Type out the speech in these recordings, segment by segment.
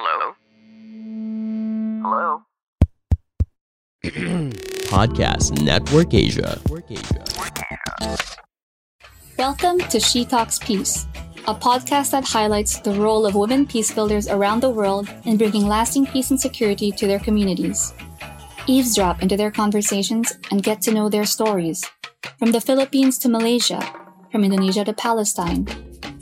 Hello? Hello? Podcast Network Asia. Welcome to She Talks Peace, a podcast that highlights the role of women peace builders around the world in bringing lasting peace and security to their communities. Eavesdrop into their conversations and get to know their stories. From the Philippines to Malaysia, from Indonesia to Palestine,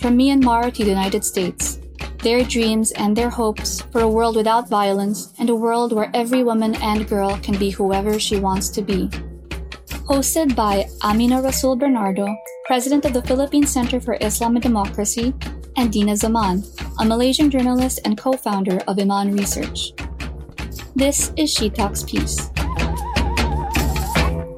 from Myanmar to the United States. Their dreams and their hopes for a world without violence and a world where every woman and girl can be whoever she wants to be. Hosted by Amina Rasul Bernardo, President of the Philippine Center for Islam and Democracy, and Dina Zaman, a Malaysian journalist and co founder of Iman Research. This is She Talks Peace.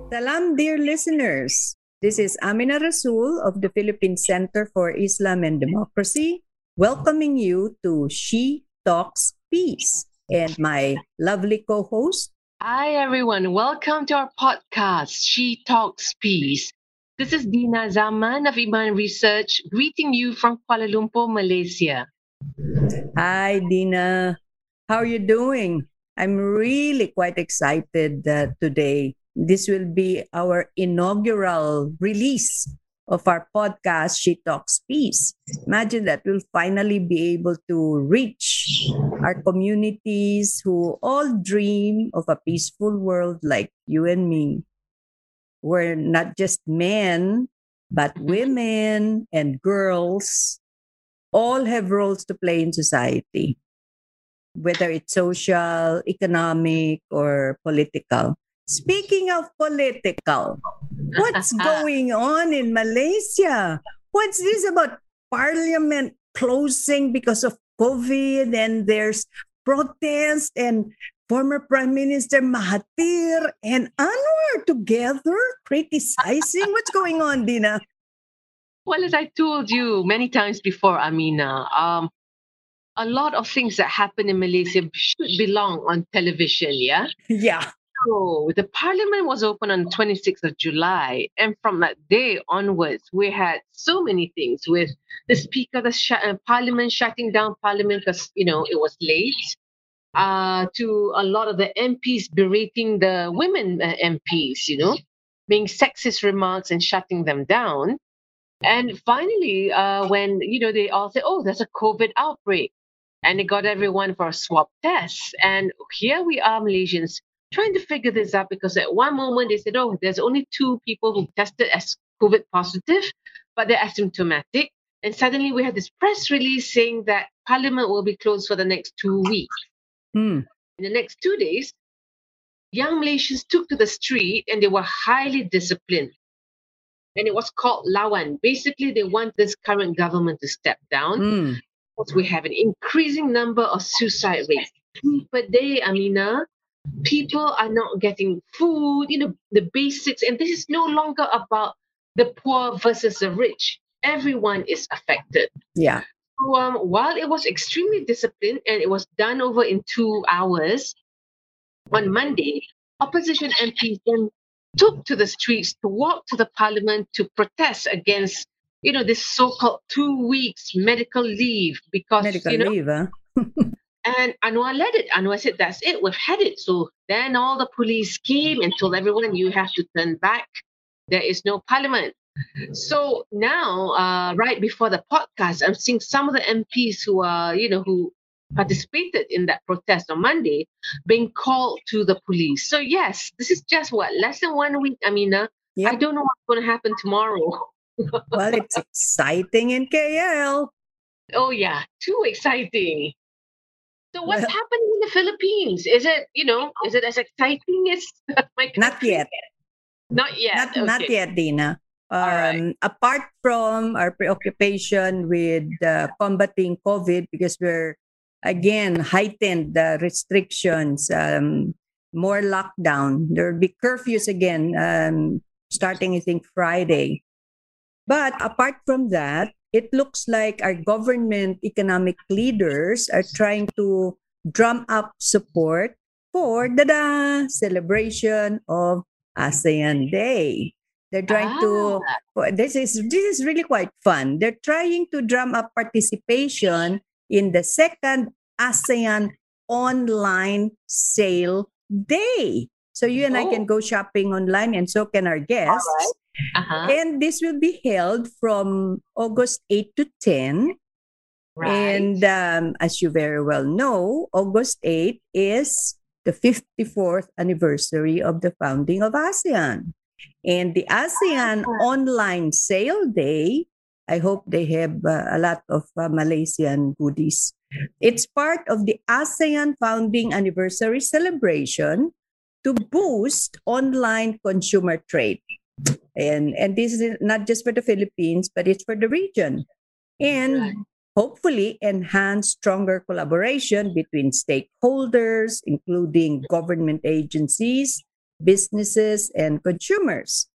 Salam, dear listeners. This is Amina Rasul of the Philippine Center for Islam and Democracy, welcoming you to She Talks Peace. And my lovely co host, Hi, everyone. Welcome to our podcast, She Talks Peace. This is Dina Zaman of Iman Research, greeting you from Kuala Lumpur, Malaysia. Hi, Dina. How are you doing? I'm really quite excited uh, today. This will be our inaugural release of our podcast, She Talks Peace. Imagine that we'll finally be able to reach our communities who all dream of a peaceful world like you and me, where not just men, but women and girls all have roles to play in society, whether it's social, economic, or political. Speaking of political, what's going on in Malaysia? What's this about parliament closing because of COVID and there's protest and former Prime Minister Mahathir and Anwar together criticizing what's going on, Dina? Well, as I told you many times before, Amina, um, a lot of things that happen in Malaysia should belong on television, yeah? Yeah. So the parliament was open on 26th of July, and from that day onwards, we had so many things with the speaker, the sh- uh, parliament shutting down parliament because you know it was late. Uh, to a lot of the MPs berating the women uh, MPs, you know, being sexist remarks and shutting them down. And finally, uh, when you know they all said, "Oh, there's a COVID outbreak," and they got everyone for a swab test, and here we are, Malaysians, trying to figure this out because at one moment they said, oh, there's only two people who tested as COVID positive, but they're asymptomatic. And suddenly we had this press release saying that Parliament will be closed for the next two weeks. Hmm. In the next two days, young Malaysians took to the street and they were highly disciplined. And it was called Lawan. Basically, they want this current government to step down Hmm. because we have an increasing number of suicide rates per day, Amina. People are not getting food, you know, the basics. And this is no longer about the poor versus the rich. Everyone is affected. Yeah. So, um, while it was extremely disciplined and it was done over in two hours on Monday, opposition MPs then took to the streets to walk to the parliament to protest against, you know, this so-called two weeks medical leave because Medical you know leave, huh? and Anwar led it. Anwar said, That's it, we've had it. So then all the police came and told everyone, You have to turn back. There is no parliament. So now, uh, right before the podcast, I'm seeing some of the MPs who are, you know, who participated in that protest on Monday being called to the police. So, yes, this is just what, less than one week, Amina. Yep. I don't know what's going to happen tomorrow. well, it's exciting in KL. Oh, yeah, too exciting. So what's Well- happening in the Philippines? Is it, you know, is it as exciting as my Not yet. Not yet. Not, not yet, Dina. Um, Apart from our preoccupation with uh, combating COVID, because we're again heightened the restrictions, um, more lockdown. There will be curfews again, um, starting I think Friday. But apart from that, it looks like our government economic leaders are trying to drum up support for the celebration of ASEAN Day. They're trying to ah. this is this is really quite fun. They're trying to drum up participation in the second ASEAN online sale day. So you and I can oh. go shopping online and so can our guests. Uh-huh. And this will be held from August 8 to 10. Right. And um, as you very well know, August 8 is the 54th anniversary of the founding of ASEAN. And the ASEAN online sale day, I hope they have uh, a lot of uh, Malaysian goodies. It's part of the ASEAN founding anniversary celebration to boost online consumer trade. And, and this is not just for the Philippines, but it's for the region. And Right. hopefully enhance stronger collaboration between stakeholders, including government agencies, businesses, and consumers.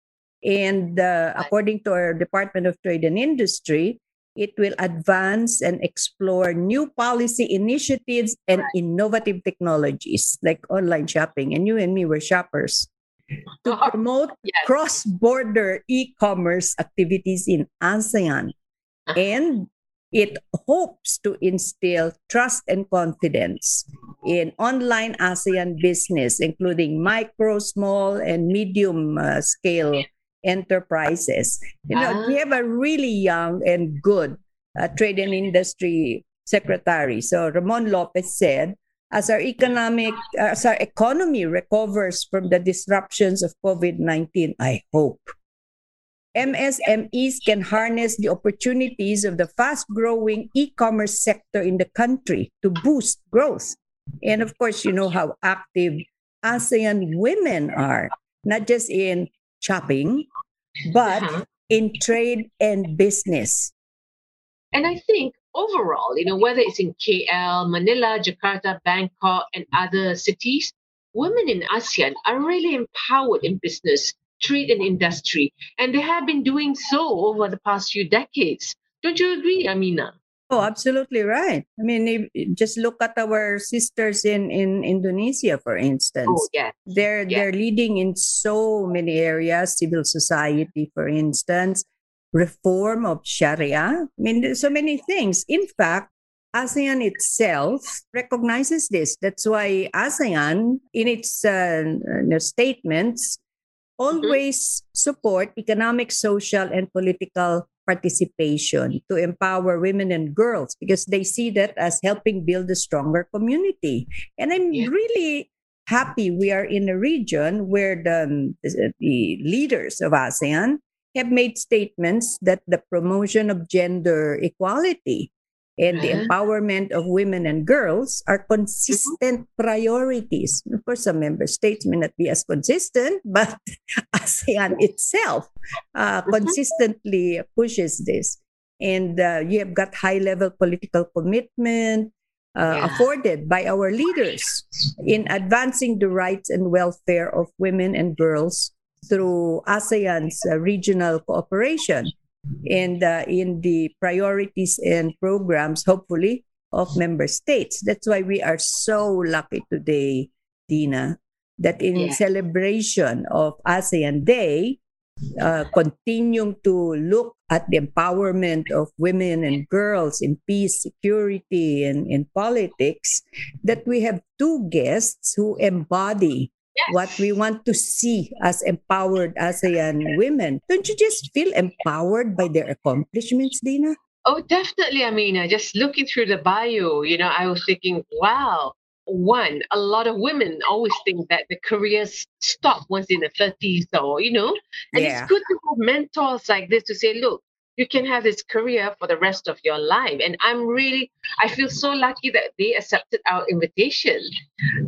And uh, according to our Department of Trade and Industry, it will advance and explore new policy initiatives and innovative technologies like online shopping. And you and me were shoppers to promote Yes. cross border e commerce activities in ASEAN. Uh-huh. And it hopes to instill trust and confidence in online ASEAN business, including micro, small, and medium uh, scale enterprises. You know, Ah. we have a really young and good uh, trade and industry secretary. So Ramon Lopez said, as our economic, as our economy recovers from the disruptions of COVID-19, I hope MSMEs can harness the opportunities of the fast-growing e-commerce sector in the country to boost growth. And of course, you know how active ASEAN women are, not just in shopping, but Uh-huh. in trade and business. And I think overall, you know, whether it's in KL, Manila, Jakarta, Bangkok, and other cities, women in ASEAN are really empowered in business, trade, and industry. And they have been doing so over the past few decades. Don't you agree, Amina? Oh, absolutely right. I mean, if, just look at our sisters in, in Indonesia, for instance. Oh, yeah. They're Yeah. they're leading in so many areas, civil society, for instance, reform of Sharia. I mean, so many things. In fact, ASEAN itself recognizes this. That's why ASEAN, in its uh, uh, statements, always support economic, social, and political participation to empower women and girls because they see that as helping build a stronger community. And I'm Yeah. really happy we are in a region where the, the leaders of ASEAN have made statements that the promotion of gender equality and the empowerment of women and girls are consistent priorities. Of course, some member states may not be as consistent, but ASEAN itself uh, consistently pushes this. And uh, you have got high level political commitment uh, Yeah. afforded by our leaders in advancing the rights and welfare of women and girls through ASEAN's uh, regional cooperation and uh, in the priorities and programs, hopefully, of member states. That's why we are so lucky today, Dina, that in Yeah. celebration of ASEAN Day, uh, continuing to look at the empowerment of women and girls in peace, security, and in politics, that we have two guests who embody Yes. what we want to see as empowered ASEAN um, women. Don't you just feel empowered by their accomplishments, Dina? Oh, definitely, Amina. Just looking through the bio, you know, I was thinking, wow, one, a lot of women always think that the careers stop once in the 30s or, you know, and Yeah. it's good to have mentors like this to say, look, you can have this career for the rest of your life. And I'm really, I feel so lucky that they accepted our invitation.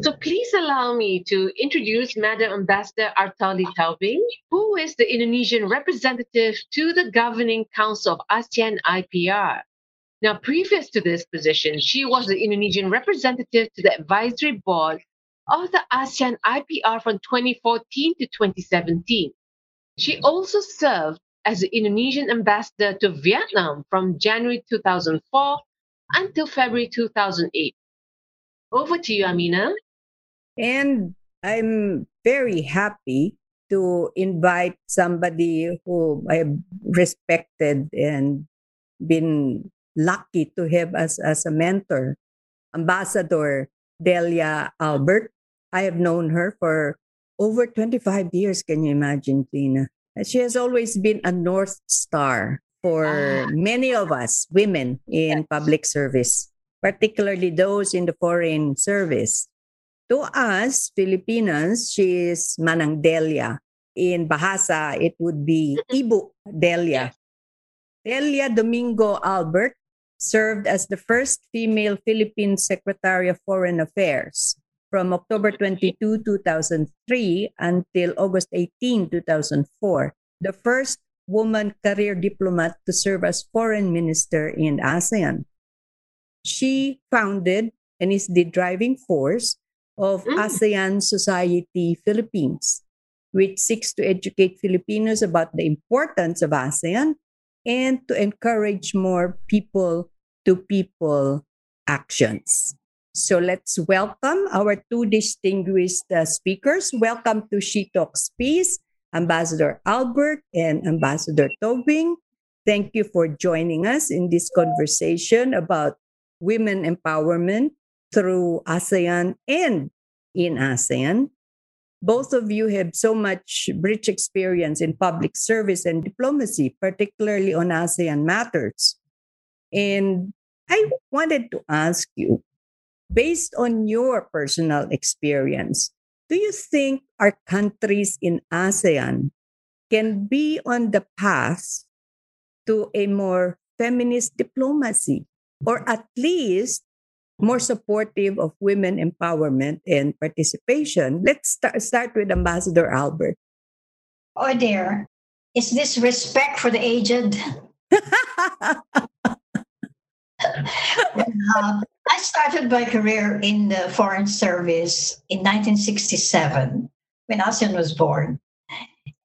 So please allow me to introduce Madam Ambassador Artauli Tobing, who is the Indonesian representative to the Governing Council of ASEAN IPR. Now, previous to this position, she was the Indonesian representative to the advisory board of the ASEAN IPR from 2014 to 2017. She also served as the Indonesian ambassador to Vietnam from January 2004 until February 2008. Over to you, Amina. And I'm very happy to invite somebody who I respected and been lucky to have as, as a mentor, Ambassador Delia Albert. I have known her for over 25 years. Can you imagine, Dina? She has always been a North Star for ah. many of us, women in yes. public service, particularly those in the foreign service. To us, Filipinas, she is Manang Delia. In Bahasa, it would be Ibu Delia. Delia Domingo Albert served as the first female Philippine Secretary of Foreign Affairs from October 22, 2003 until August 18, 2004, the first woman career diplomat to serve as foreign minister in ASEAN. She founded and is the driving force of mm. ASEAN Society Philippines, which seeks to educate Filipinos about the importance of ASEAN and to encourage more people to people actions. So let's welcome our two distinguished uh, speakers. Welcome to She Talks Peace, Ambassador Albert and Ambassador Tobing. Thank you for joining us in this conversation about women empowerment through ASEAN and in ASEAN. Both of you have so much rich experience in public service and diplomacy, particularly on ASEAN matters. And I wanted to ask you based on your personal experience, do you think our countries in ASEAN can be on the path to a more feminist diplomacy or at least more supportive of women empowerment and participation? Let's start, start with Ambassador Albert. Oh, dear. Is this respect for the aged? uh, I started my career in the Foreign Service in 1967 when ASEAN was born.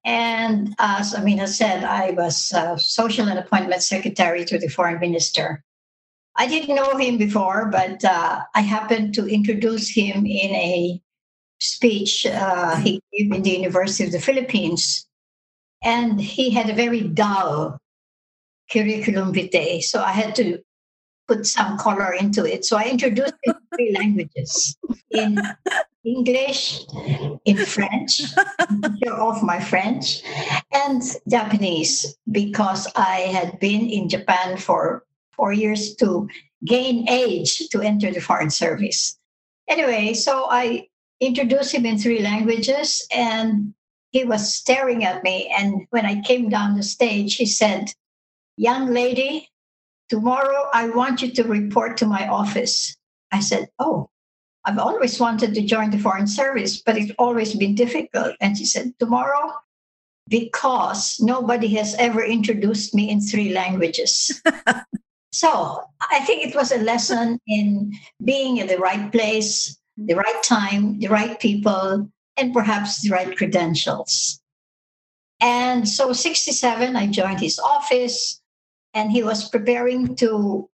And as Amina said, I was social and appointment secretary to the foreign minister. I didn't know him before, but uh, I happened to introduce him in a speech uh, he gave in the University of the Philippines. And he had a very dull curriculum vitae. So I had to put some color into it. So I introduced it three languages in English, in French, off my French, and Japanese because I had been in Japan for four years to gain age to enter the foreign service. Anyway, so I introduced him in three languages and he was staring at me. And when I came down the stage, he said, Young lady, Tomorrow, I want you to report to my office. I said, Oh, I've always wanted to join the Foreign Service, but it's always been difficult. And she said, Tomorrow, because nobody has ever introduced me in three languages. so I think it was a lesson in being in the right place, the right time, the right people, and perhaps the right credentials. And so, 67, I joined his office and he was preparing to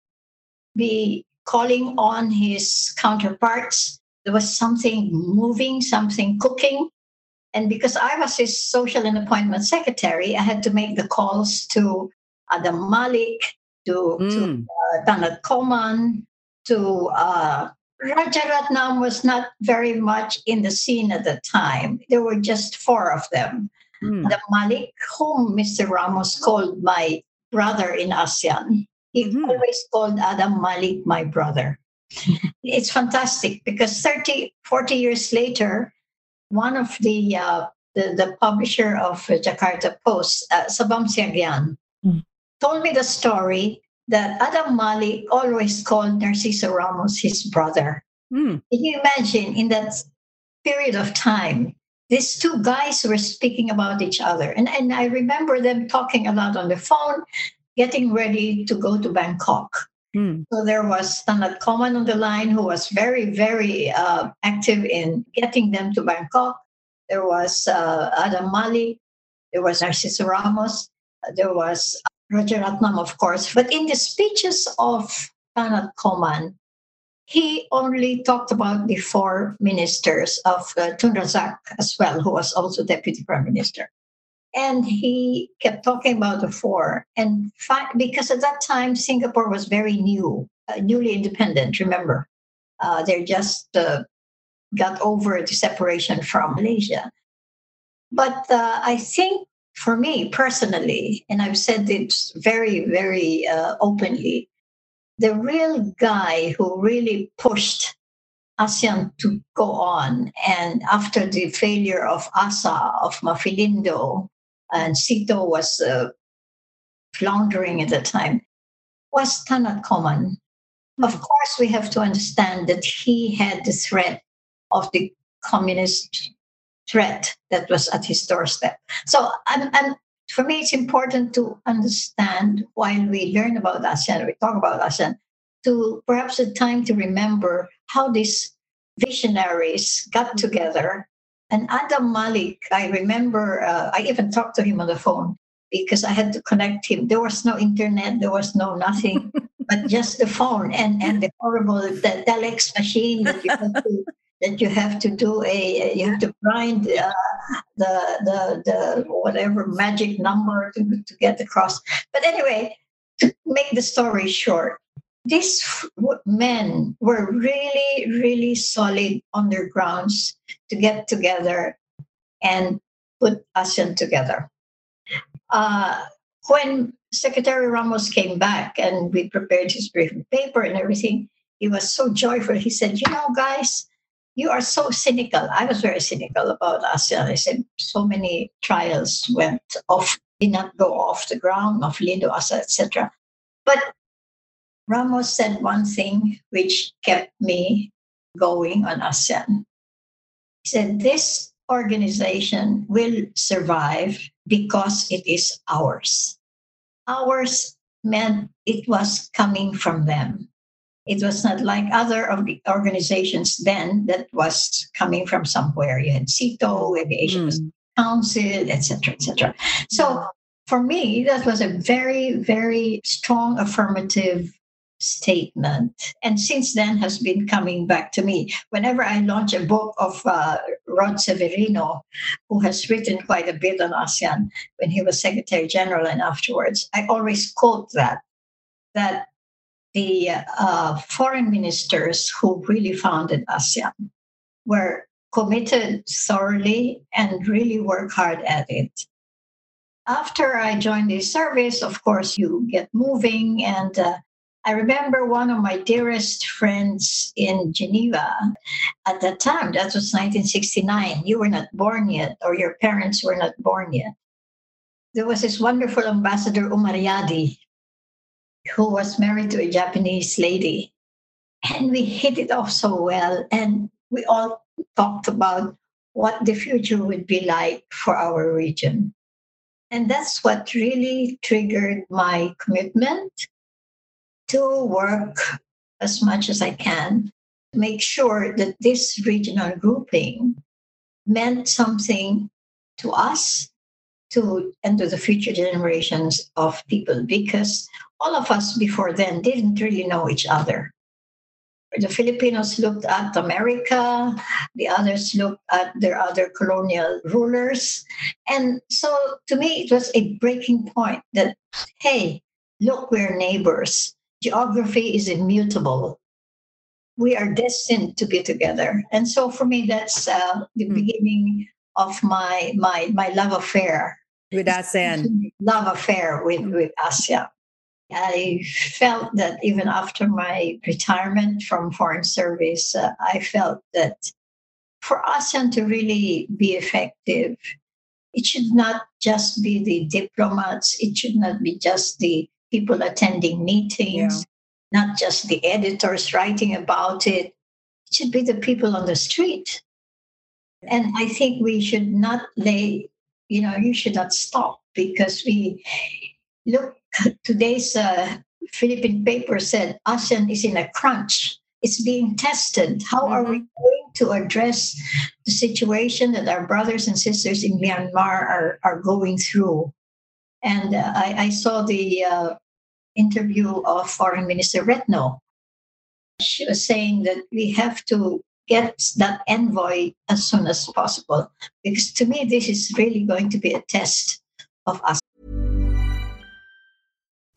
be calling on his counterparts. There was something moving, something cooking. And because I was his social and appointment secretary, I had to make the calls to Adam Malik, to, mm. to uh, Thanat Khoman, to uh, Rajaratnam was not very much in the scene at the time. There were just four of them. Mm. The Malik, whom Mr. Ramos called my brother in ASEAN. He mm-hmm. always called Adam Malik my brother. it's fantastic because 30, 40 years later, one of the uh, the, the, publisher of Jakarta Post, uh, Sabam Siagian, mm. told me the story that Adam Malik always called Narciso Ramos his brother. Hmm. Can you imagine in that period of time, these two guys were speaking about each other. And, and I remember them talking a lot on the phone, getting ready to go to Bangkok. Hmm. So there was Thanat Khoman on the line who was very, very uh, active in getting them to Bangkok. There was uh, Adam Malik. There was Narciso Ramos. There was Rajaratnam, of course. But in the speeches of Thanat Khoman, he only talked about the four ministers of uh, Tun Razak as well, who was also deputy prime minister. And he kept talking about the four. And fi- because at that time, Singapore was very new, uh, newly independent, remember? Uh, they just uh, got over the separation from Malaysia. But uh, I think for me personally, and I've said this very, very uh, openly, the real guy who really pushed ASEAN to go on, and after the failure of ASA, of Maphilindo, and SEATO was uh, floundering at the time, was Thanat Khoman. Of course, we have to understand that he had the threat of the communist threat that was at his doorstep. So, and, and for me, it's important to understand while we learn about ASEAN, we talk about ASEAN, to perhaps a time to remember how these visionaries got together. And Adam Malik, I remember, uh, I even talked to him on the phone because I had to connect him. There was no internet, there was no nothing, but just the phone and, and the horrible the telex machine that you have to that you have to do a you have to grind uh, the the the whatever magic number to, to get across. But anyway, to make the story short, these men were really really solid on their grounds to get together and put ASEAN together. Uh, when Secretary Ramos came back and we prepared his briefing paper and everything, he was so joyful. He said, "You know, guys." You are so cynical. I was very cynical about ASEAN. I said so many trials went off, did not go off the ground of Lindo, ASA, etc. But Ramos said one thing which kept me going on ASEAN. He said, This organization will survive because it is ours. Ours meant it was coming from them. It was not like other of the organizations then that was coming from somewhere. You had SEATO, we had the Asian Mm. Council, etc., etc. So for me, that was a very, very strong affirmative statement. And since then has been coming back to me. Whenever I launch a book of uh, Rod Severino, who has written quite a bit on ASEAN when he was Secretary General and afterwards, I always quote that, that the uh, foreign ministers who really founded ASEAN were committed thoroughly and really work hard at it. After I joined the service, of course, you get moving. And uh, I remember one of my dearest friends in Geneva at that time, that was 1969. You were not born yet, or your parents were not born yet. There was this wonderful ambassador, Umariadi, who was married to a Japanese lady. And we hit it off so well. And we all talked about what the future would be like for our region. And that's what really triggered my commitment to work as much as I can to make sure that this regional grouping meant something to us to and to the future generations of people because all of us before then didn't really know each other. The Filipinos looked at America, the others looked at their other colonial rulers. And so to me, it was a breaking point that, hey, look, we're neighbors. Geography is immutable. We are destined to be together. And so for me, that's uh, the Hmm. beginning of my, my, my love affair With ASEAN. love affair with, with Asia. I felt that even after my retirement from foreign service, uh, I felt that for ASEAN to really be effective, it should not just be the diplomats, it should not be just the people attending meetings, yeah. not just the editors writing about it. It should be the people on the street. And I think we should not lay, you know, you should not stop because we look, today's uh, Philippine paper said ASEAN is in a crunch. It's being tested. How are we mm-hmm. going to address the situation that our brothers and sisters in Myanmar are, are going through? And uh, I, I, saw the uh, interview of Foreign Minister Retno. She was saying that we have to get that envoy as soon as possible because to me this is really going to be a test of us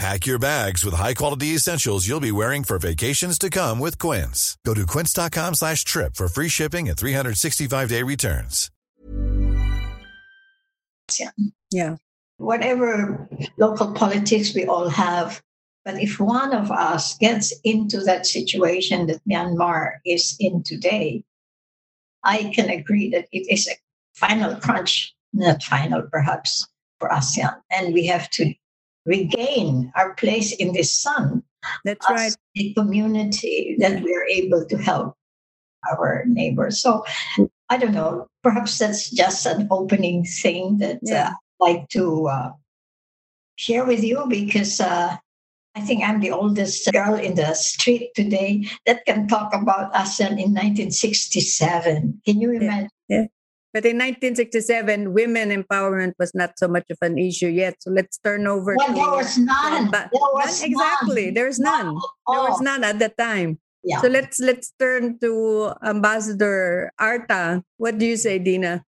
Pack your bags with high-quality essentials you'll be wearing for vacations to come with Quince. Go to quince.com slash trip for free shipping and 365-day returns. Yeah. yeah. Whatever local politics we all have, but if one of us gets into that situation that Myanmar is in today, I can agree that it is a final crunch, not final perhaps, for ASEAN. And we have to regain our place in the sun. That's right. A community that we're able to help our neighbors. So I don't know. Perhaps that's just an opening thing that uh, yeah. uh, I'd like to uh, share with you because uh, I think I'm the oldest girl in the street today that can talk about ASEAN in 1967. Can you imagine? Yeah. Yeah. But in 1967, women empowerment was not so much of an issue yet. So let's turn over. Well, to, there was none. there was none, exactly. None. There's none. There was none at that time. Yeah. So let's let's turn to Ambassador Arta. What do you say, Dina?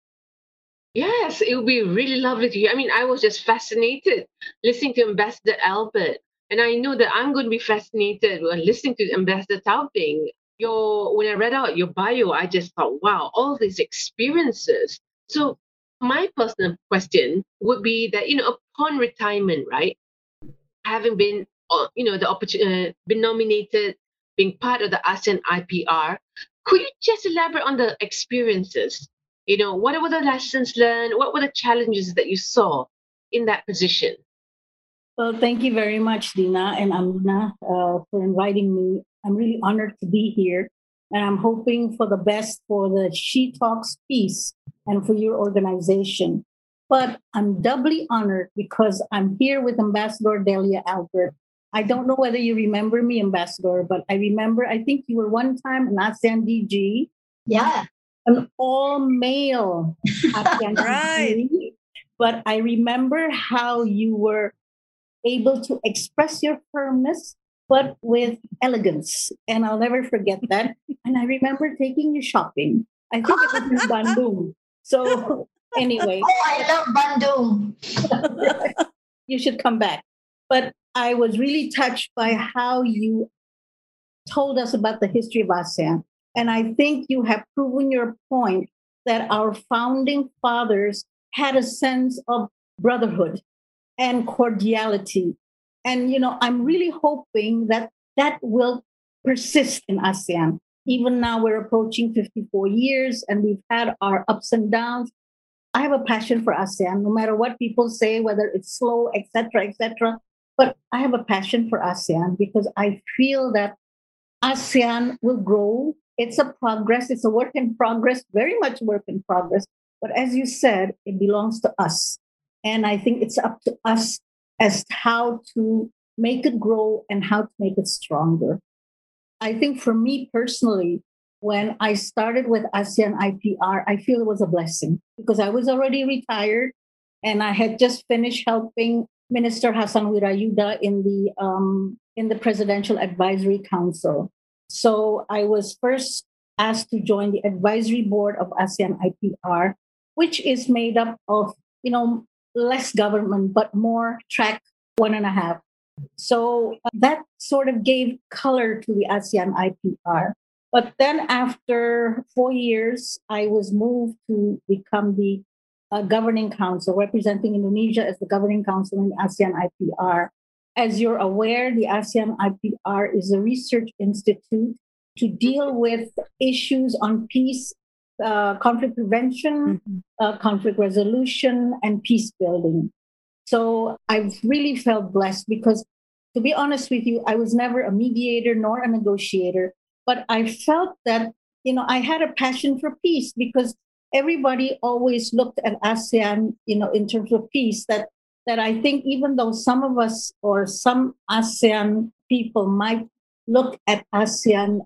Yes, it would be really lovely to hear. I mean, I was just fascinated listening to Ambassador Albert. And I know that I'm going to be fascinated when listening to Ambassador Tobing your when I read out your bio, I just thought, wow, all these experiences. So my personal question would be that you know upon retirement, right, having been uh, you know the opportunity uh, been nominated, being part of the ASEAN IPR, could you just elaborate on the experiences? You know, what were the lessons learned? What were the challenges that you saw in that position? Well, thank you very much, Dina and Amina, uh, for inviting me I'm really honored to be here. And I'm hoping for the best for the She Talks Peace and for your organization. But I'm doubly honored because I'm here with Ambassador Delia Albert. I don't know whether you remember me, Ambassador, but I remember, I think you were one time an ASEAN DG. Yeah. An all male ASEAN right. DG. But I remember how you were able to express your firmness but with elegance. And I'll never forget that. And I remember taking you shopping. I think it was in Bandung. So anyway. Oh, I love Bandung. you should come back. But I was really touched by how you told us about the history of ASEAN. And I think you have proven your point that our founding fathers had a sense of brotherhood and cordiality and, you know, I'm really hoping that that will persist in ASEAN. Even now, we're approaching 54 years and we've had our ups and downs. I have a passion for ASEAN, no matter what people say, whether it's slow, etc., etc. But I have a passion for ASEAN because I feel that ASEAN will grow. It's a progress, it's a work in progress, very much work in progress. But as you said, it belongs to us. And I think it's up to us as how to make it grow and how to make it stronger. I think for me personally, when I started with ASEAN IPR, I feel it was a blessing because I was already retired and I had just finished helping Minister Hassan Wirajuda in the um, in the Presidential Advisory Council. So I was first asked to join the advisory board of ASEAN IPR, which is made up of you know less government but more track one and a half. So uh, that sort of gave color to the ASEAN IPR. But then after four years, I was moved to become the uh, governing council, representing Indonesia as the governing council in the ASEAN IPR. As you're aware, the ASEAN IPR is a research institute to deal with issues on peace, uh, conflict prevention, mm-hmm. uh, conflict resolution, and peace building. So I've really felt blessed because, to be honest with you, I was never a mediator nor a negotiator, but I felt that you know I had a passion for peace because everybody always looked at ASEAN, you know, in terms of peace. That that I think even though some of us or some ASEAN people might look at ASEAN,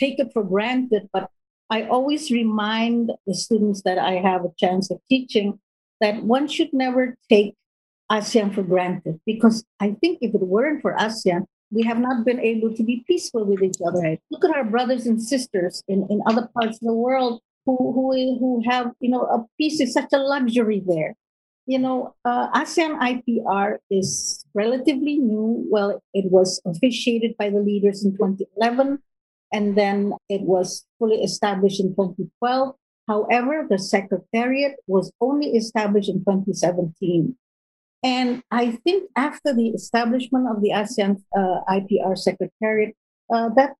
take it for granted, but I always remind the students that I have a chance of teaching that one should never take ASEAN for granted because I think if it weren't for ASEAN, we have not been able to be peaceful with each other. Right. Look at our brothers and sisters in, in other parts of the world who who who have you know a peace is such a luxury there. You know, uh, ASEAN IPR is relatively new. Well, it was officiated by the leaders in 2011, and then it was fully established in 2012. However, the secretariat was only established in 2017. And I think after the establishment of the ASEAN uh, IPR Secretariat, uh, that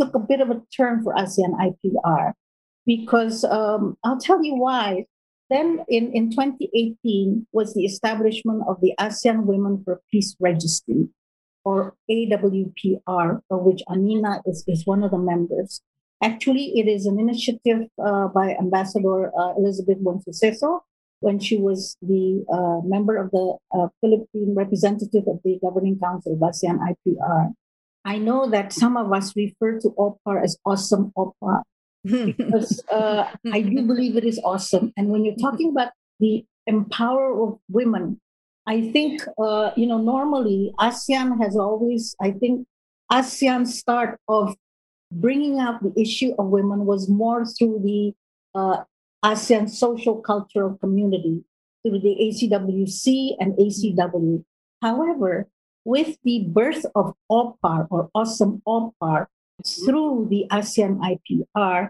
took a bit of a turn for ASEAN IPR because um, I'll tell you why. Then in, in 2018 was the establishment of the ASEAN Women for Peace Registry, or AWPR, of which Amina is, is one of the members. Actually, it is an initiative uh, by Ambassador uh, Elizabeth Buensuceso when she was the uh, member of the uh, Philippine representative of the Governing Council of ASEAN IPR. I know that some of us refer to OPAR as awesome OPAR because uh, I do believe it is awesome. And when you're talking about the empower of women, I think, uh, you know, normally ASEAN has always, I think, ASEAN's start of bringing up the issue of women was more through the uh, ASEAN social cultural community through the ACWC and ACW. However, with the birth of OPAR or Awesome OPAR through the ASEAN IPR,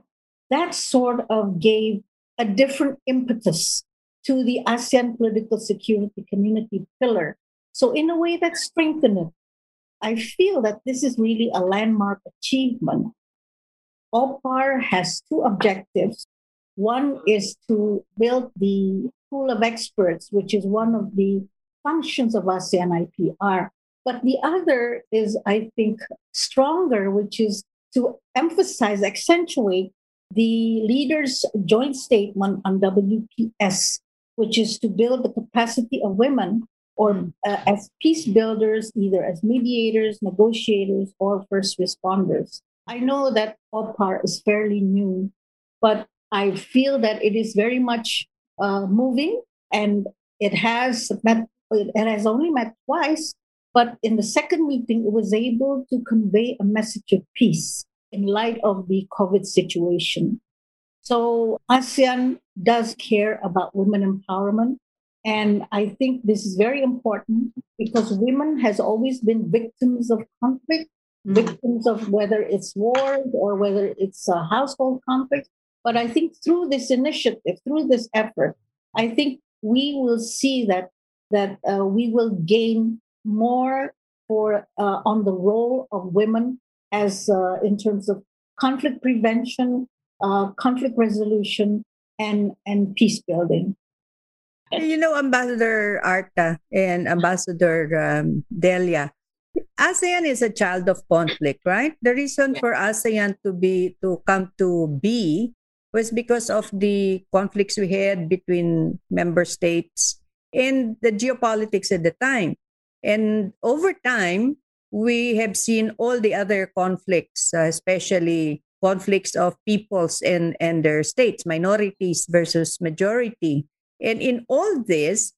that sort of gave a different impetus to the ASEAN political security community pillar. So, in a way, that strengthened it. I feel that this is really a landmark achievement. OPAR has two objectives one is to build the pool of experts, which is one of the functions of ASEAN IPR. But the other is, I think, stronger, which is to emphasize, accentuate the leaders' joint statement on WPS, which is to build the capacity of women or uh, as peace builders, either as mediators, negotiators, or first responders. I know that OPAR is fairly new, but I feel that it is very much uh, moving and it has met, it has only met twice, but in the second meeting, it was able to convey a message of peace in light of the COVID situation. So ASEAN does care about women empowerment. And I think this is very important because women has always been victims of conflict, mm-hmm. victims of whether it's wars or whether it's a household conflict. But I think through this initiative, through this effort, I think we will see that that uh, we will gain more for uh, on the role of women as uh, in terms of conflict prevention, uh, conflict resolution, and and peace building. You know, Ambassador Arta and Ambassador um, Delia, ASEAN is a child of conflict, right? The reason for ASEAN to be to come to be was because of the conflicts we had between member states and the geopolitics at the time. And over time, we have seen all the other conflicts, uh, especially conflicts of peoples and, and their states, minorities versus majority. And in all this,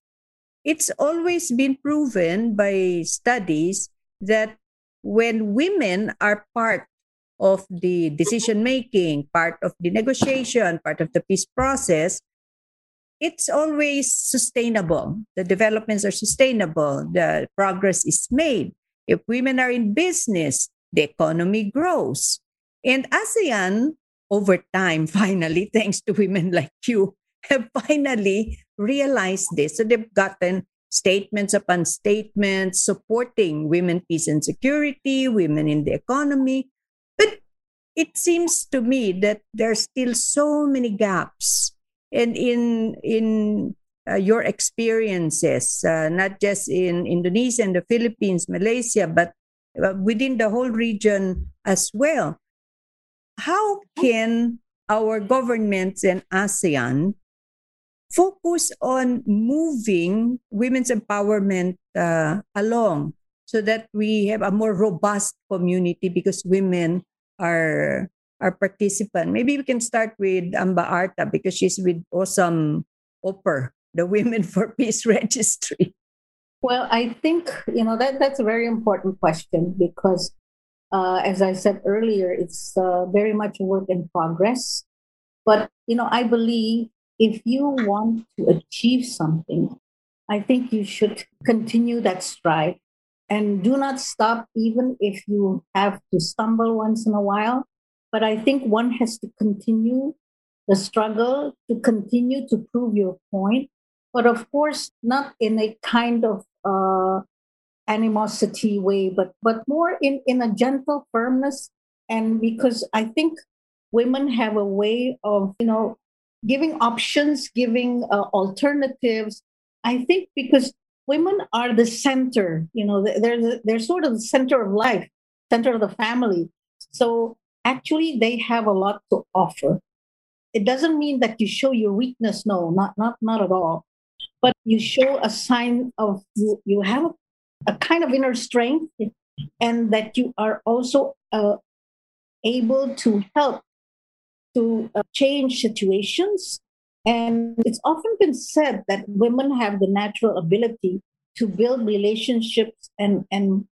it's always been proven by studies that when women are part of the decision making, part of the negotiation, part of the peace process, it's always sustainable. The developments are sustainable. The progress is made. If women are in business, the economy grows. And ASEAN, over time, finally, thanks to women like you, have finally realized this. So they've gotten statements upon statements supporting women, peace, and security, women in the economy. But it seems to me that there are still so many gaps. And in in uh, your experiences, uh, not just in Indonesia and the Philippines, Malaysia, but uh, within the whole region as well. How can our governments and ASEAN focus on moving women's empowerment uh, along so that we have a more robust community because women are are participant. Maybe we can start with Amba Arta because she's with awesome OPER, the Women for Peace Registry. Well, I think you know that that's a very important question because, uh, as I said earlier, it's uh, very much a work in progress. But you know, I believe if you want to achieve something, I think you should continue that stride and do not stop, even if you have to stumble once in a while. But I think one has to continue the struggle to continue to prove your point. But of course, not in a kind of uh, animosity way, but but more in in a gentle firmness. And because I think women have a way of you know giving options, giving uh, alternatives. I think because women are the center, you know, they're, they're sort of the center of life, center of the family. So actually, they have a lot to offer. It doesn't mean that you show your weakness. No, not not not at all. But you show a sign of you, you have a, a kind of inner strength, and that you are also uh, able to help to uh, change situations. And it's often been said that women have the natural ability to build relationships and and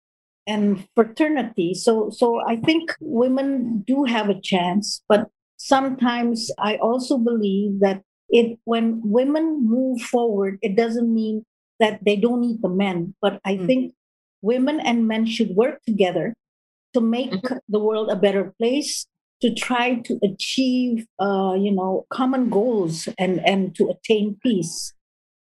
and fraternity. So so I think women do have a chance, but sometimes I also believe that it when women move forward, it doesn't mean that they don't need the men. But I mm-hmm. think women and men should work together to make mm-hmm. the world a better place to try to achieve, uh, you know, common goals and, and to attain peace.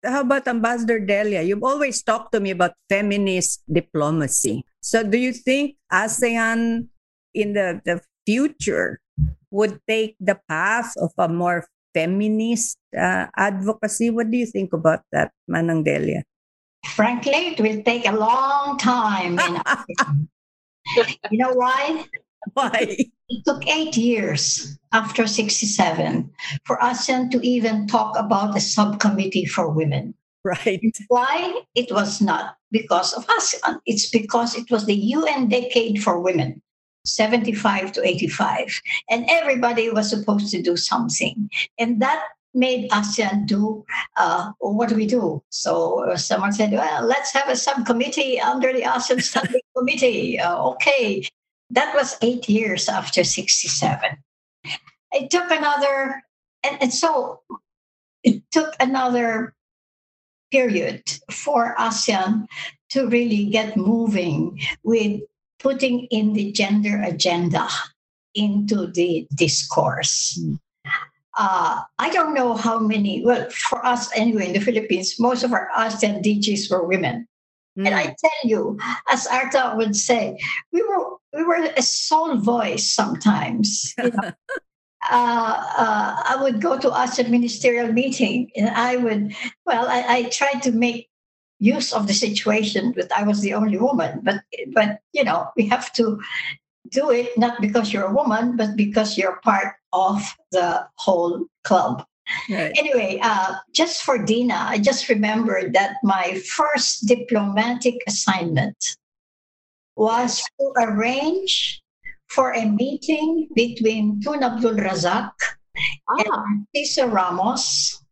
How about Ambassador Delia? You've always talked to me about feminist diplomacy. So do you think ASEAN in the, the future would take the path of a more feminist uh, advocacy? What do you think about that, Manang Delia? Frankly, it will take a long time. you know why? Why? It took eight years after 67 for ASEAN to even talk about a subcommittee for women. Right. Why? It was not because of ASEAN. It's because it was the UN decade for women. 75 to 85. And everybody was supposed to do something. And that made ASEAN do uh, what we do? So uh, someone said, well, let's have a subcommittee under the ASEAN Standing Committee. Uh, okay. That was eight years after 67. It took another, and, and so it took another period for ASEAN to really get moving with putting in the gender agenda into the discourse. Mm. Uh, I don't know how many, well, for us anyway in the Philippines, most of our ASEAN DGs were women. Mm. And I mm. tell you, as Arta would say, we were we were a sole voice sometimes. You know? uh, uh, I would go to ASEAN ministerial meeting, and I would, well, I, I tried to make use of the situation, that I was the only woman. But but you know, we have to do it not because you're a woman, but because you're part of the whole club. Right. Anyway, uh, just for Dina, I just remembered that my first diplomatic assignment was to arrange for a meeting between Tun Abdul Razak Ah, and Narciso Ramos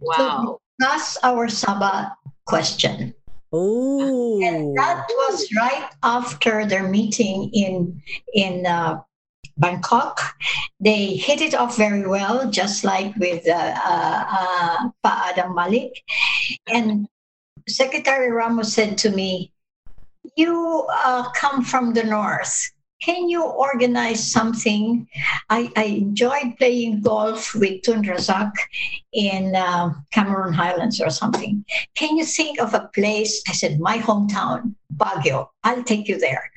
wow. Discuss our Sabah question. Oh. And that was right after their meeting in in uh, Bangkok. They hit it off very well, just like with uh, uh, uh, Pa Adam Malik. And Secretary Ramos said to me, "You uh, come from the north. Can you organize something? I, I enjoyed playing golf with Tun Razak in uh, Cameron Highlands or something. Can you think of a place? I said, my hometown, Baguio. I'll take you there.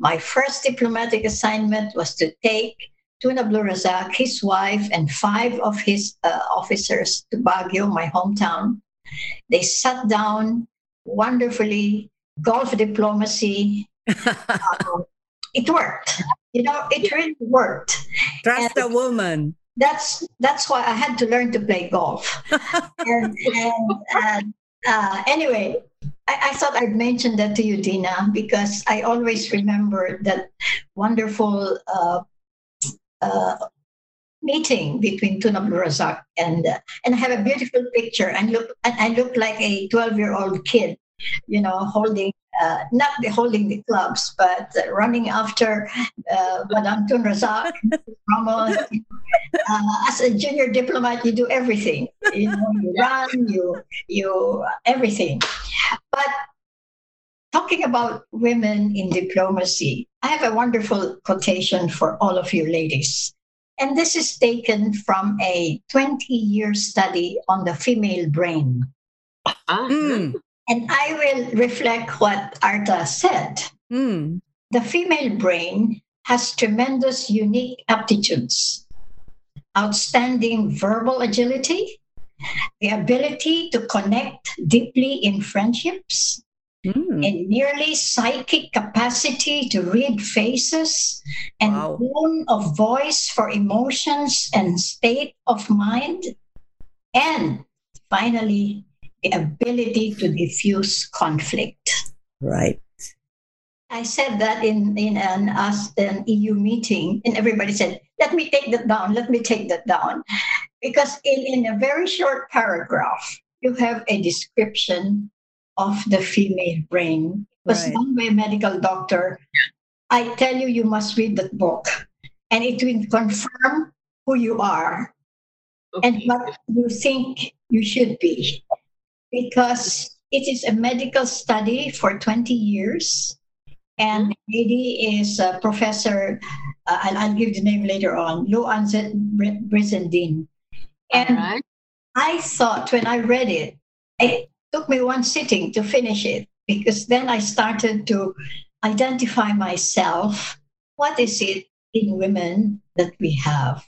My first diplomatic assignment was to take Tun Abdul Razak, his wife, and five of his uh, officers to Baguio, my hometown. They sat down wonderfully, golf diplomacy. Um, it worked. You know, it really worked. Trust a woman. That's that's why I had to learn to play golf. and and uh, uh, anyway, I, I thought I'd mention that to you, Dina, because I always remember that wonderful uh, uh, meeting between Tun Abdul Razak and uh, and I have a beautiful picture and look and I look like a twelve year old kid, you know, holding. Uh, not the holding the clubs, but uh, running after uh, Madame Tun Razak, Ramos. Uh, as a junior diplomat, you do everything. You know, you run, you you everything. But talking about women in diplomacy, I have a wonderful quotation for all of you ladies. And this is taken from a 20 year study on the female brain. Ah, Mm. And I will reflect what Arta said. Mm. The female brain has tremendous unique aptitudes, outstanding verbal agility, the ability to connect deeply in friendships, Mm. a nearly psychic capacity to read faces and Wow. tone of voice for emotions and state of mind, and finally, the ability to diffuse conflict. Right. I said that in in an us an EU meeting, and everybody said, "Let me take that down. Let me take that down," because in in a very short paragraph, you have a description of the female brain. It was Right. done by a medical doctor. I tell you, you must read that book, and it will confirm who you are and what you think you should be because it is a medical study for 20 years and lady is uh, professor uh, I'll, I'll give the name later on Louann Brizendine and right. I thought when I read it, it took me one sitting to finish it because then I started to identify myself. What is it in women that we have?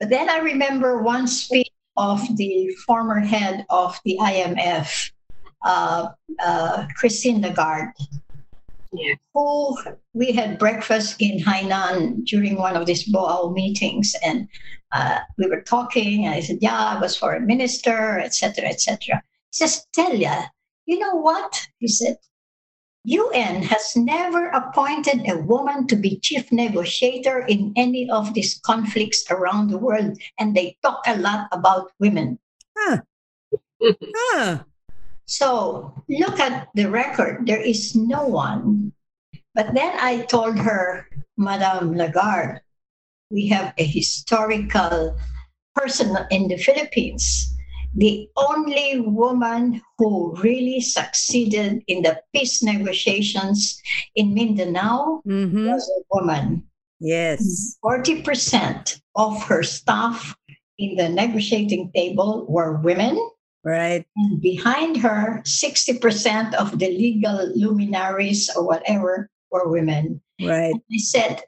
But then I remember one speech of the former head of the IMF, uh, uh, Christine Lagarde, Yes. who we had breakfast in Hainan during one of these Boao meetings, and uh, we were talking. And I said, "Yeah, I was foreign minister, etc., etc." He says, "Delia, you know what?" He said, "UN has never appointed a woman to be chief negotiator in any of these conflicts around the world, and they talk a lot about women." Huh. So look at the record. There is no one. But then I told her, Madame Lagarde, we have a historical person in the Philippines. The only woman who really succeeded in the peace negotiations in Mindanao hmm was a woman. Yes. 40% of her staff in the negotiating table were women. Right. And behind her, 60% of the legal luminaries or whatever were women. Right. I said,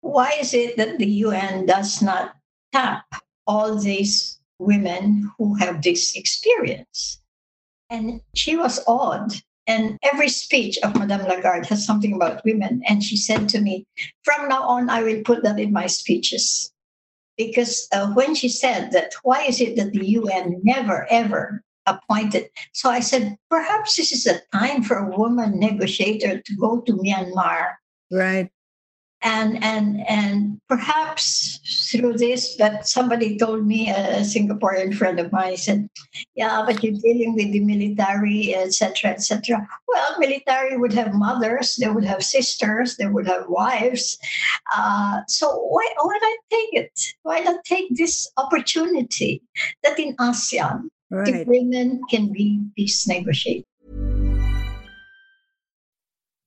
why is it that the UN does not tap all these women who have this experience? And she was awed. And every speech of Madame Lagarde has something about women. And she said to me, from now on, I will put that in my speeches because uh, when she said that why is it that the UN never ever appointed so I said perhaps this is a time for a woman negotiator to go to Myanmar Right. And and and perhaps through this but somebody told me a singaporean friend of mine said yeah but you're dealing with the military etc etc well military would have mothers they would have sisters they would have wives. Uh, so why, why not take it? Why not take this opportunity that in asean Right. the women can be peace negotiators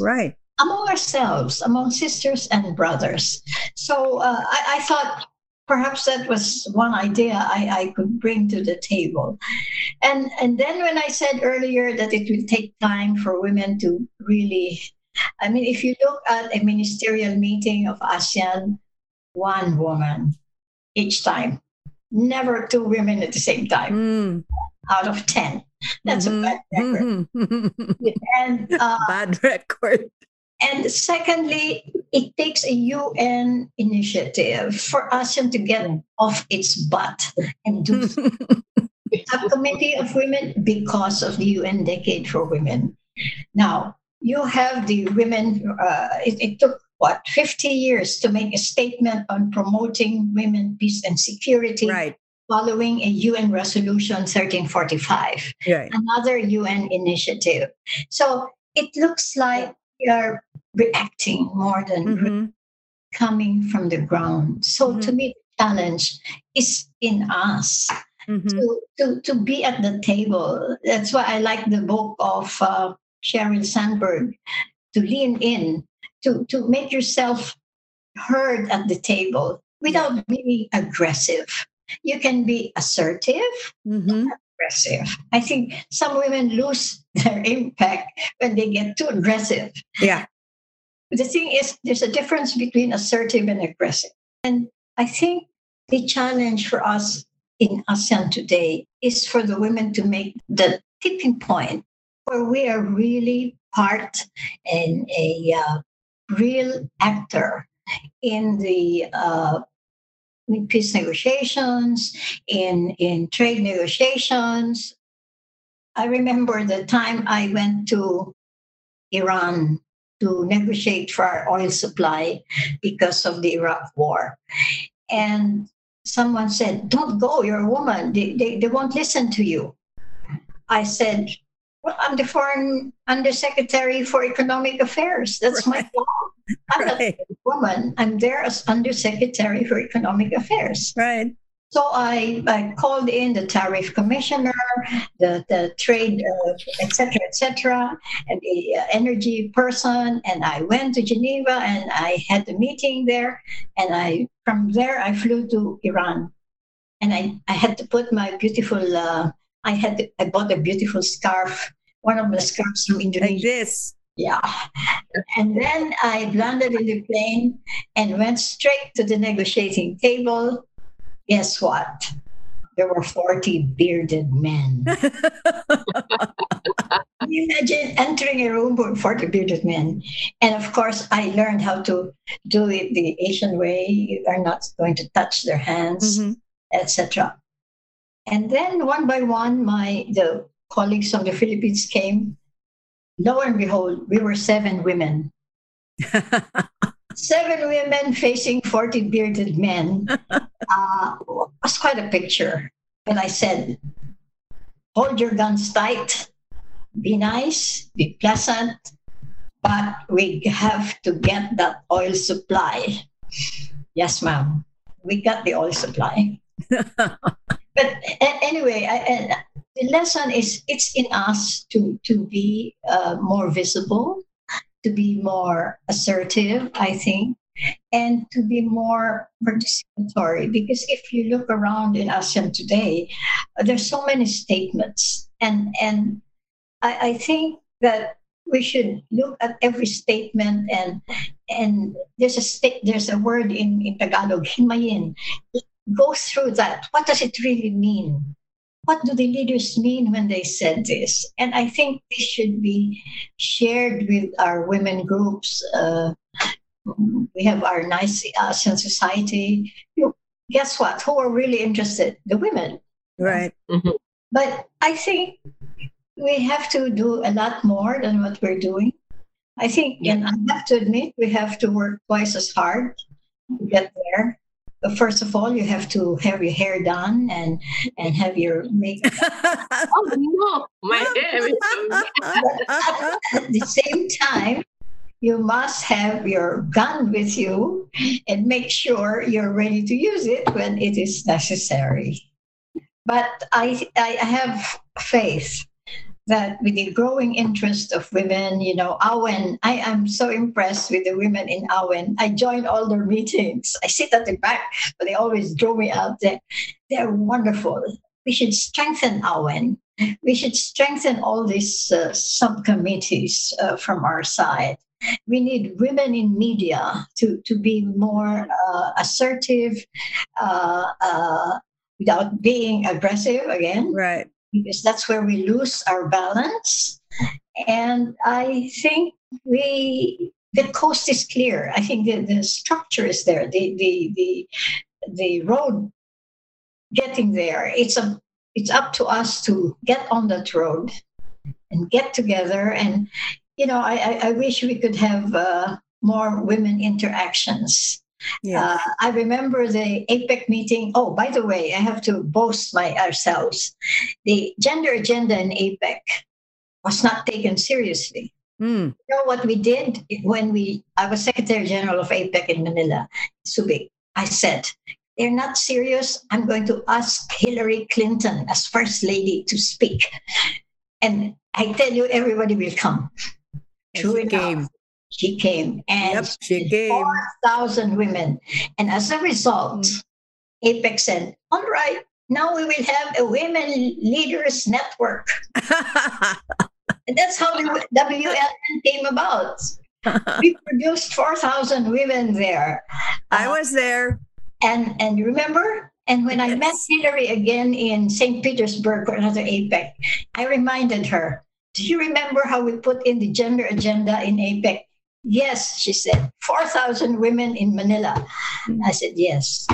Right. among ourselves, among sisters and brothers. So uh, I, I thought perhaps that was one idea I, I could bring to the table. And and then when I said earlier that it will take time for women to really, I mean, if you look at a ministerial meeting of ASEAN, one woman each time, never two women at the same time Mm. out of 10. That's a bad record. Mhm. And uh, Bad record. And secondly, it takes a UN initiative for ASEAN to get off its butt and do a committee of women because of the UN Decade for Women. Now, you have the women, uh, it, it took what, 50 years to make a statement on promoting women, peace, and security Right. Following a UN resolution 1345 Right. another UN initiative. So it looks like we are reacting more than Mhm. coming from the ground. So to me, the challenge is in us Mhm. to, to, to be at the table. That's why I like the book of uh, Sheryl Sandberg, to lean in, to, to make yourself heard at the table without being aggressive. You can be assertive, Mhm. aggressive. I think some women lose their impact when they get too aggressive. Yeah. The thing is, there's a difference between assertive and aggressive. And I think the challenge for us in ASEAN today is for the women to make the tipping point where we are really part and a uh, real actor in the uh, peace negotiations, in in trade negotiations. I remember the time I went to Iran to negotiate for our oil supply because of the Iraq war. And someone said, Don't go, you're a woman. They, they, they won't listen to you. I said, Well, I'm the foreign undersecretary for economic affairs. That's my job. I'm not Right. a woman. I'm there as undersecretary for economic affairs. Right. So I, I called in the tariff commissioner, the, the trade, uh, et cetera, et cetera, and the uh, energy person. And I went to Geneva and I had the meeting there. And I from there, I flew to Iran. And I, I had to put my beautiful, uh, I had I bought a beautiful scarf, one of the scarves from Indonesia. Like this. Yeah. And then I landed in the plane and went straight to the negotiating table. Guess what? There were 40 bearded men. Can you imagine entering a room with 40 bearded men? And of course, I learned how to do it the Asian way. You are not going to touch their hands, Mhm. etc. And then one by one, my the colleagues from the Philippines came. Lo and behold, we were seven women. Seven women facing 40 bearded men uh, was quite a picture. And I said, hold your guns tight, be nice, be pleasant, but we have to get that oil supply. Yes, ma'am. We got the oil supply. but anyway, I, the lesson is it's in us to, to be uh, more visible, to be more assertive, I think, and to be more participatory. Because if you look around in ASEAN today, there's so many statements, and and I, I think that we should look at every statement and and there's a sta- there's a word in, in Tagalog, himayin. Go through that. What does it really mean? What do the leaders mean when they said this? And I think this should be shared with our women groups. Uh, we have our nice ASEAN society. You, guess what? Who are really interested? The women. Right. Mhm. But I think we have to do a lot more than what we're doing. I think, and I have to admit, we have to work twice as hard to get there. But first of all, you have to have your hair done and and have your makeup. Oh no, my hair At the same time, you must have your gun with you and make sure you're ready to use it when it is necessary. But I, I have faith that with the growing interest of women, you know, AWEN, I am so impressed with the women in AWEN. I join all their meetings. I sit at the back, but they always draw me out there. They're wonderful. We should strengthen AWEN. We should strengthen all these uh, subcommittees uh, from our side. We need women in media to, to be more uh, assertive uh, uh, without being aggressive again right. Because that's where we lose our balance. And I think we the coast is clear. I think the, the structure is there. The the the the road getting there. It's a it's up to us to get on that road and get together. And you know, I I, I wish we could have uh, more women interactions. Yeah. Uh, I remember the APEC meeting. Oh, by the way, I have to boast my ourselves. The gender agenda in APEC was not taken seriously. Hmm. You know what we did when we? I was Secretary General of APEC in Manila, Subic. I said, "They're not serious. I'm going to ask Hillary Clinton as First Lady to speak." And I tell you, everybody will come. True enough, came. She came, and Yep, she came. 4,000 women. And as a result, mm. APEC said, all right, now we will have a women leaders network. And that's how the WLN came about. we produced 4,000 women there. I was there. Uh, and, and remember? And when I met Hillary again in St. Petersburg for another APEC, I reminded her, do you remember how we put in the gender agenda in APEC? Yes, she said, 4,000 women in Manila. I said, yes,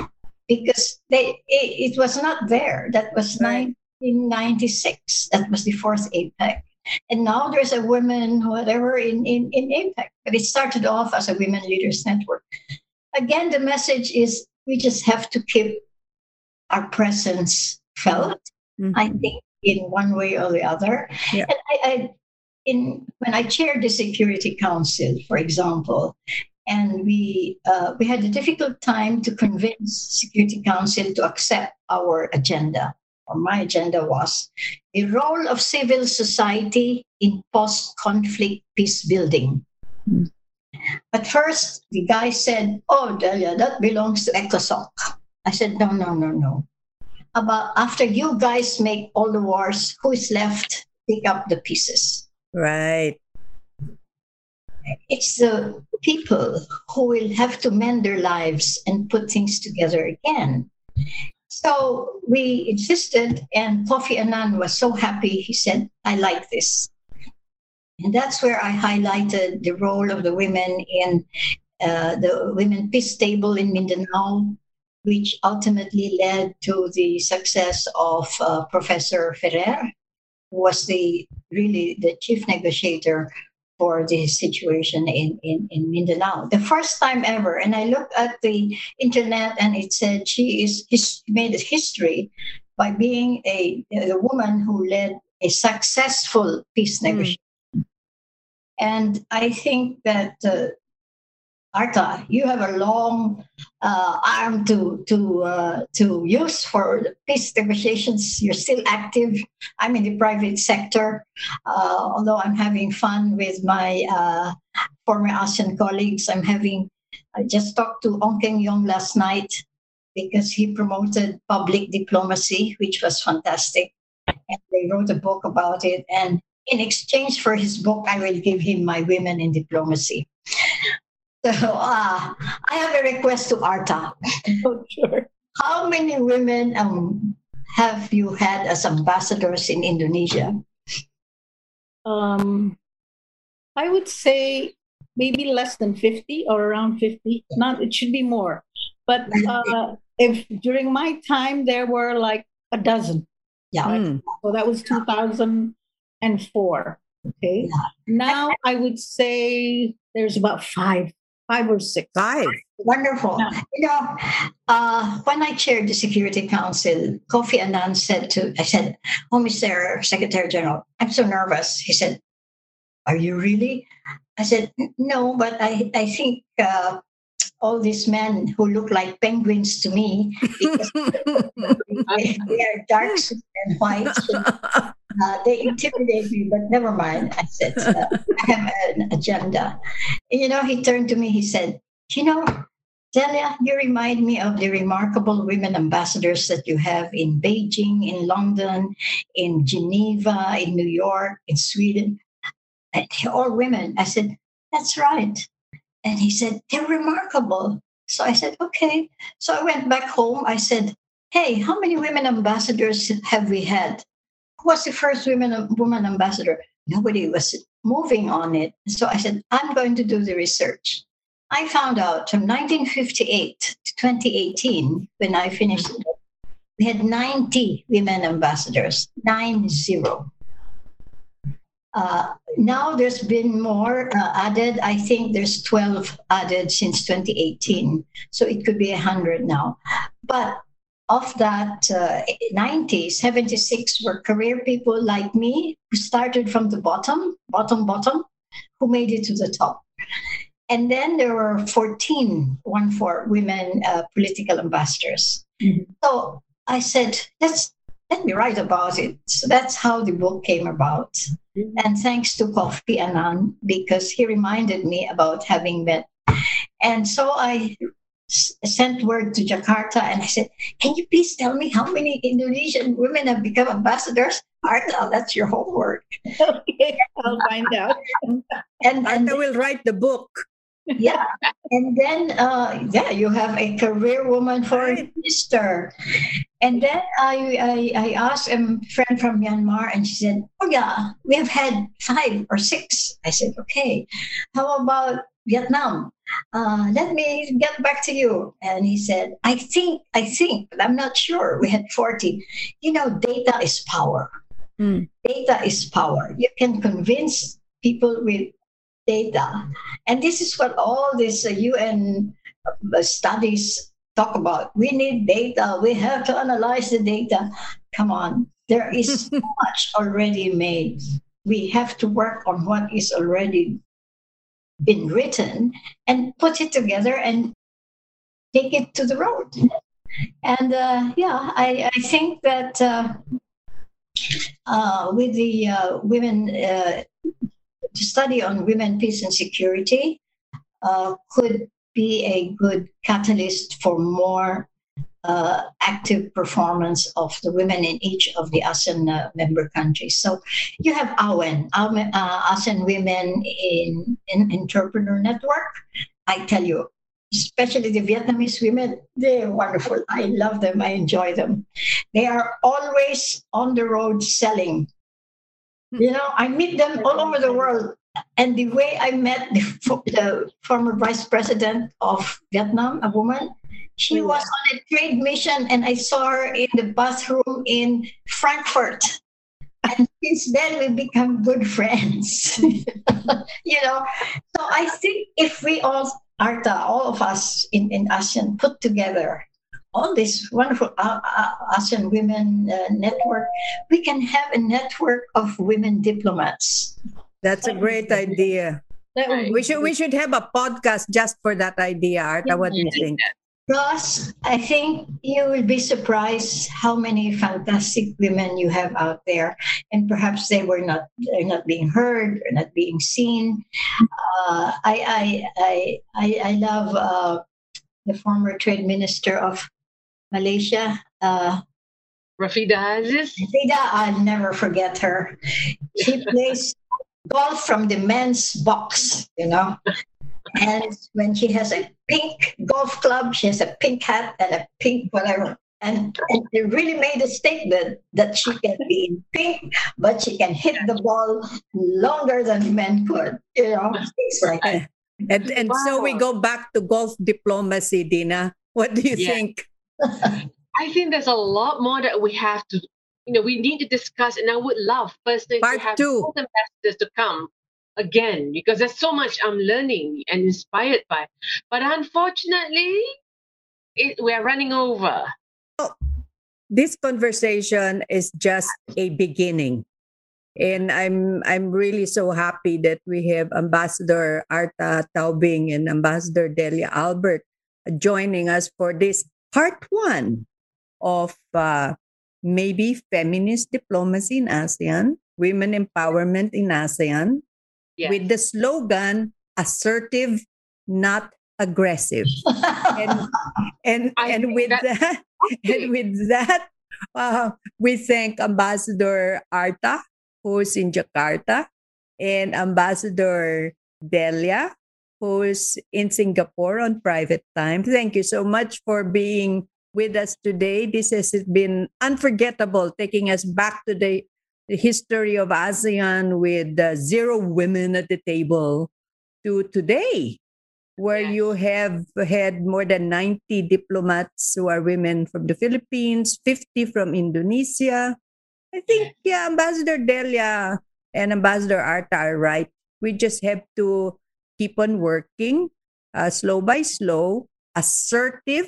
because they it, it was not there. That was Right. 1996. That was the fourth APEC. And now there's a women, whatever, in, in, in APEC. But it started off as a Women Leaders Network. Again, the message is we just have to keep our presence felt, Mhm. I think, in one way or the other. Yeah. And I, I in when I chaired the Security Council, for example, and we uh, we had a difficult time to convince Security Council to accept our agenda. Or my agenda was the role of civil society in post-conflict peace building. But first, the guy said, "Oh, Delia, that belongs to ECOSOC." I said, "No, no, no, no. About after you guys make all the wars, who is left? To pick up the pieces." Right. it's the people who will have to mend their lives and put things together again. So we insisted, and Kofi Annan was so happy. He said, I like this. And that's where I highlighted the role of the women in uh, the Women Peace Table in Mindanao, which ultimately led to the success of uh, Professor Ferrer, was the really the chief negotiator for the situation in, in, in Mindanao. The first time ever. And I looked at the internet and it said she is his, made a history by being a, a woman who led a successful peace negotiation. And I think that uh, Arta, you have a long uh, arm to to uh, to use for peace negotiations. You're still active. I'm in the private sector, uh, although I'm having fun with my uh, former ASEAN colleagues. I'm having. I just talked to Ong Keng Yong last night because he promoted public diplomacy, which was fantastic. And they wrote a book about it. And in exchange for his book, I will give him my Women in Diplomacy. So uh, I have a request to Arta. Oh, sure. How many women um, have you had as ambassadors in Indonesia? Um, I would say maybe less than 50 or around 50. Not, it should be more. But uh, if during my time, there were like a dozen. Yeah. Mm. So that was 2004. Okay. Now I would say there's about five, five or six. Five. Wonderful. Yeah. You know, uh, when I chaired the Security Council, Kofi Annan said to, I said, Oh, Mr. Secretary General, I'm so nervous. He said, Are you really? I said, No, but I, I think uh, all these men who look like penguins to me, because they, they are dark and white, uh, they intimidate me, but never mind. I said, uh, I have an agenda. You know, he turned to me, he said, You know, Delia, you remind me of the remarkable women ambassadors that you have in Beijing, in London, in Geneva, in New York, in Sweden. They're all women. I said, That's right. And he said, They're remarkable. So I said, Okay. So I went back home. I said, Hey, how many women ambassadors have we had? Who was the first women, woman ambassador? Nobody was moving on it. So I said, I'm going to do the research. I found out from 1958 to 2018, when I finished we had 90 women ambassadors, nine zero. Uh, now there's been more uh, added. I think there's 12 added since 2018. So it could be 100 now. But of that uh, 90, 76 were career people like me who started from the bottom, bottom, bottom, who made it to the top. And then there were 14, one for women uh, political ambassadors. So I said, let's let me write about it. So that's how the book came about. And thanks to Kofi Annan, because he reminded me about having met. And so I sent word to Jakarta and I said, Can you please tell me how many Indonesian women have become ambassadors? Arta, that's your homework. Okay, I'll find out. And, and Arta will write the book. yeah and then uh yeah you have a career woman foreign Right. minister and then I, I i asked a friend from myanmar and she said oh yeah we have had five or six i said okay how about vietnam uh, let me get back to you and he said i think i think but i'm not sure we had 40 you know data is power Hmm. data is power you can convince people with data. And this is what all these uh, UN uh, studies talk about. We need data. We have to analyze the data. Come on, there is so much already made. We have to work on what is already been written and put it together and take it to the road. And uh, yeah, I, I think that uh, uh, with the uh, women uh, to study on women, peace, and security uh, could be a good catalyst for more uh, active performance of the women in each of the ASEAN uh, member countries. So you have AWEN, uh, ASEAN Women in, in Entrepreneur Network. I tell you, especially the Vietnamese women, they're wonderful. I love them. I enjoy them. They are always on the road selling. You know, I meet them all over the world. And the way I met the, the former vice president of Vietnam, a woman, she was on a trade mission, and I saw her in the bathroom in Frankfurt. And since then, we become good friends. you know, so I think if we all, Arta, all of us in, in ASEAN, put together all this wonderful uh, uh, ASEAN Women uh, Network, we can have a network of women diplomats. That's a great idea. We should we should have a podcast just for that idea, Arta. What do you think? Plus, I think you will be surprised how many fantastic women you have out there, and perhaps they were not they're not being heard or not being seen. Uh, I, I I I love uh, the former trade minister of Malaysia, uh, Rafidah Aziz. Frida. I'll never forget her. She plays golf from the men's box, you know. And when she has a pink golf club, she has a pink hat and a pink whatever. And, and it really made a statement that she can be in pink, but she can hit the ball longer than men could. You know, things like that. And and so we go back to golf diplomacy, Dina. What do you Yeah. think? I think there's a lot more that we have to, you know, we need to discuss. And I would love personally Part to have two. both ambassadors to come again because there's so much I'm learning and inspired by. But unfortunately, it, we're running over. this conversation is just a beginning and i'm i'm really so happy that we have ambassador arta tobing and ambassador delia albert joining us for this part one of uh, maybe feminist diplomacy in asean women empowerment in asean With the slogan assertive not aggressive. And and and with that- that and with that uh, we thank ambassador arta who's in jakarta and ambassador delia who's in singapore on private time. Thank you so much for being with us today. This has been unforgettable taking us back to the, the history of asean with uh, zero women at the table to today where Yes. you have had more than 90 diplomats who are women from the Philippines, 50 from Indonesia. I think, yeah, Ambassador Delia and Ambassador Arta are right. We just have to keep on working uh, slow by slow, assertive,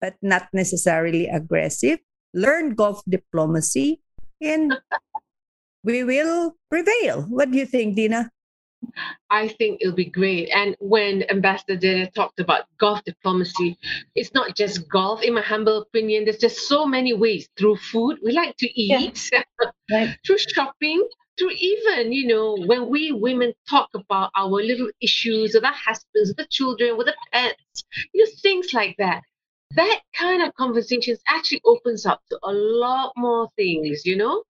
but not necessarily aggressive. Learn Gulf diplomacy, and we will prevail. What do you think, Dina? I think it'll be great. And when Ambassador Dana talked about golf diplomacy, it's not just golf, in my humble opinion. There's just so many ways through food. We like to Yeah. eat, Right. through shopping, through even, you know, when we women talk about our little issues with our husbands, with the children, with the pets, you know, things like that. That kind of conversations actually opens up to a lot more things, you know?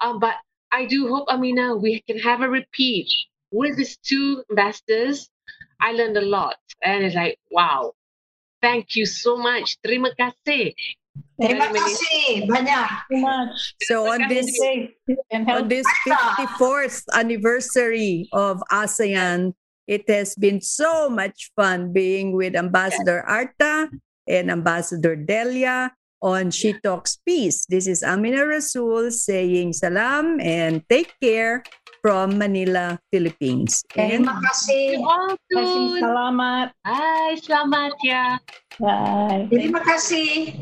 Um, but I do hope, Amina, we can have a repeat with these two ambassadors. I learned a lot. And it's like, wow, thank you so much. Terima kasih. Terima kasih banyak. So on this on this 54th anniversary of ASEAN, it has been so much fun being with Ambassador Arta and Ambassador Delia on She Talks Peace. This is Amina Rasul saying salam and take care from Manila, Philippines. And Terima kasih. All Kasih soon. salamat. Bye. Selamat ya. Bye. Terima kasih.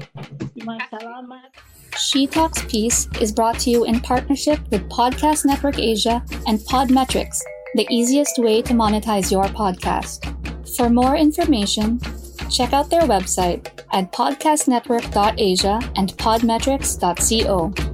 Terima salamat. She Talks Peace is brought to you in partnership with Podcast Network Asia and Podmetrics, the easiest way to monetize your podcast. For more information, check out their website at podcastnetwork.asia and podmetrics.co.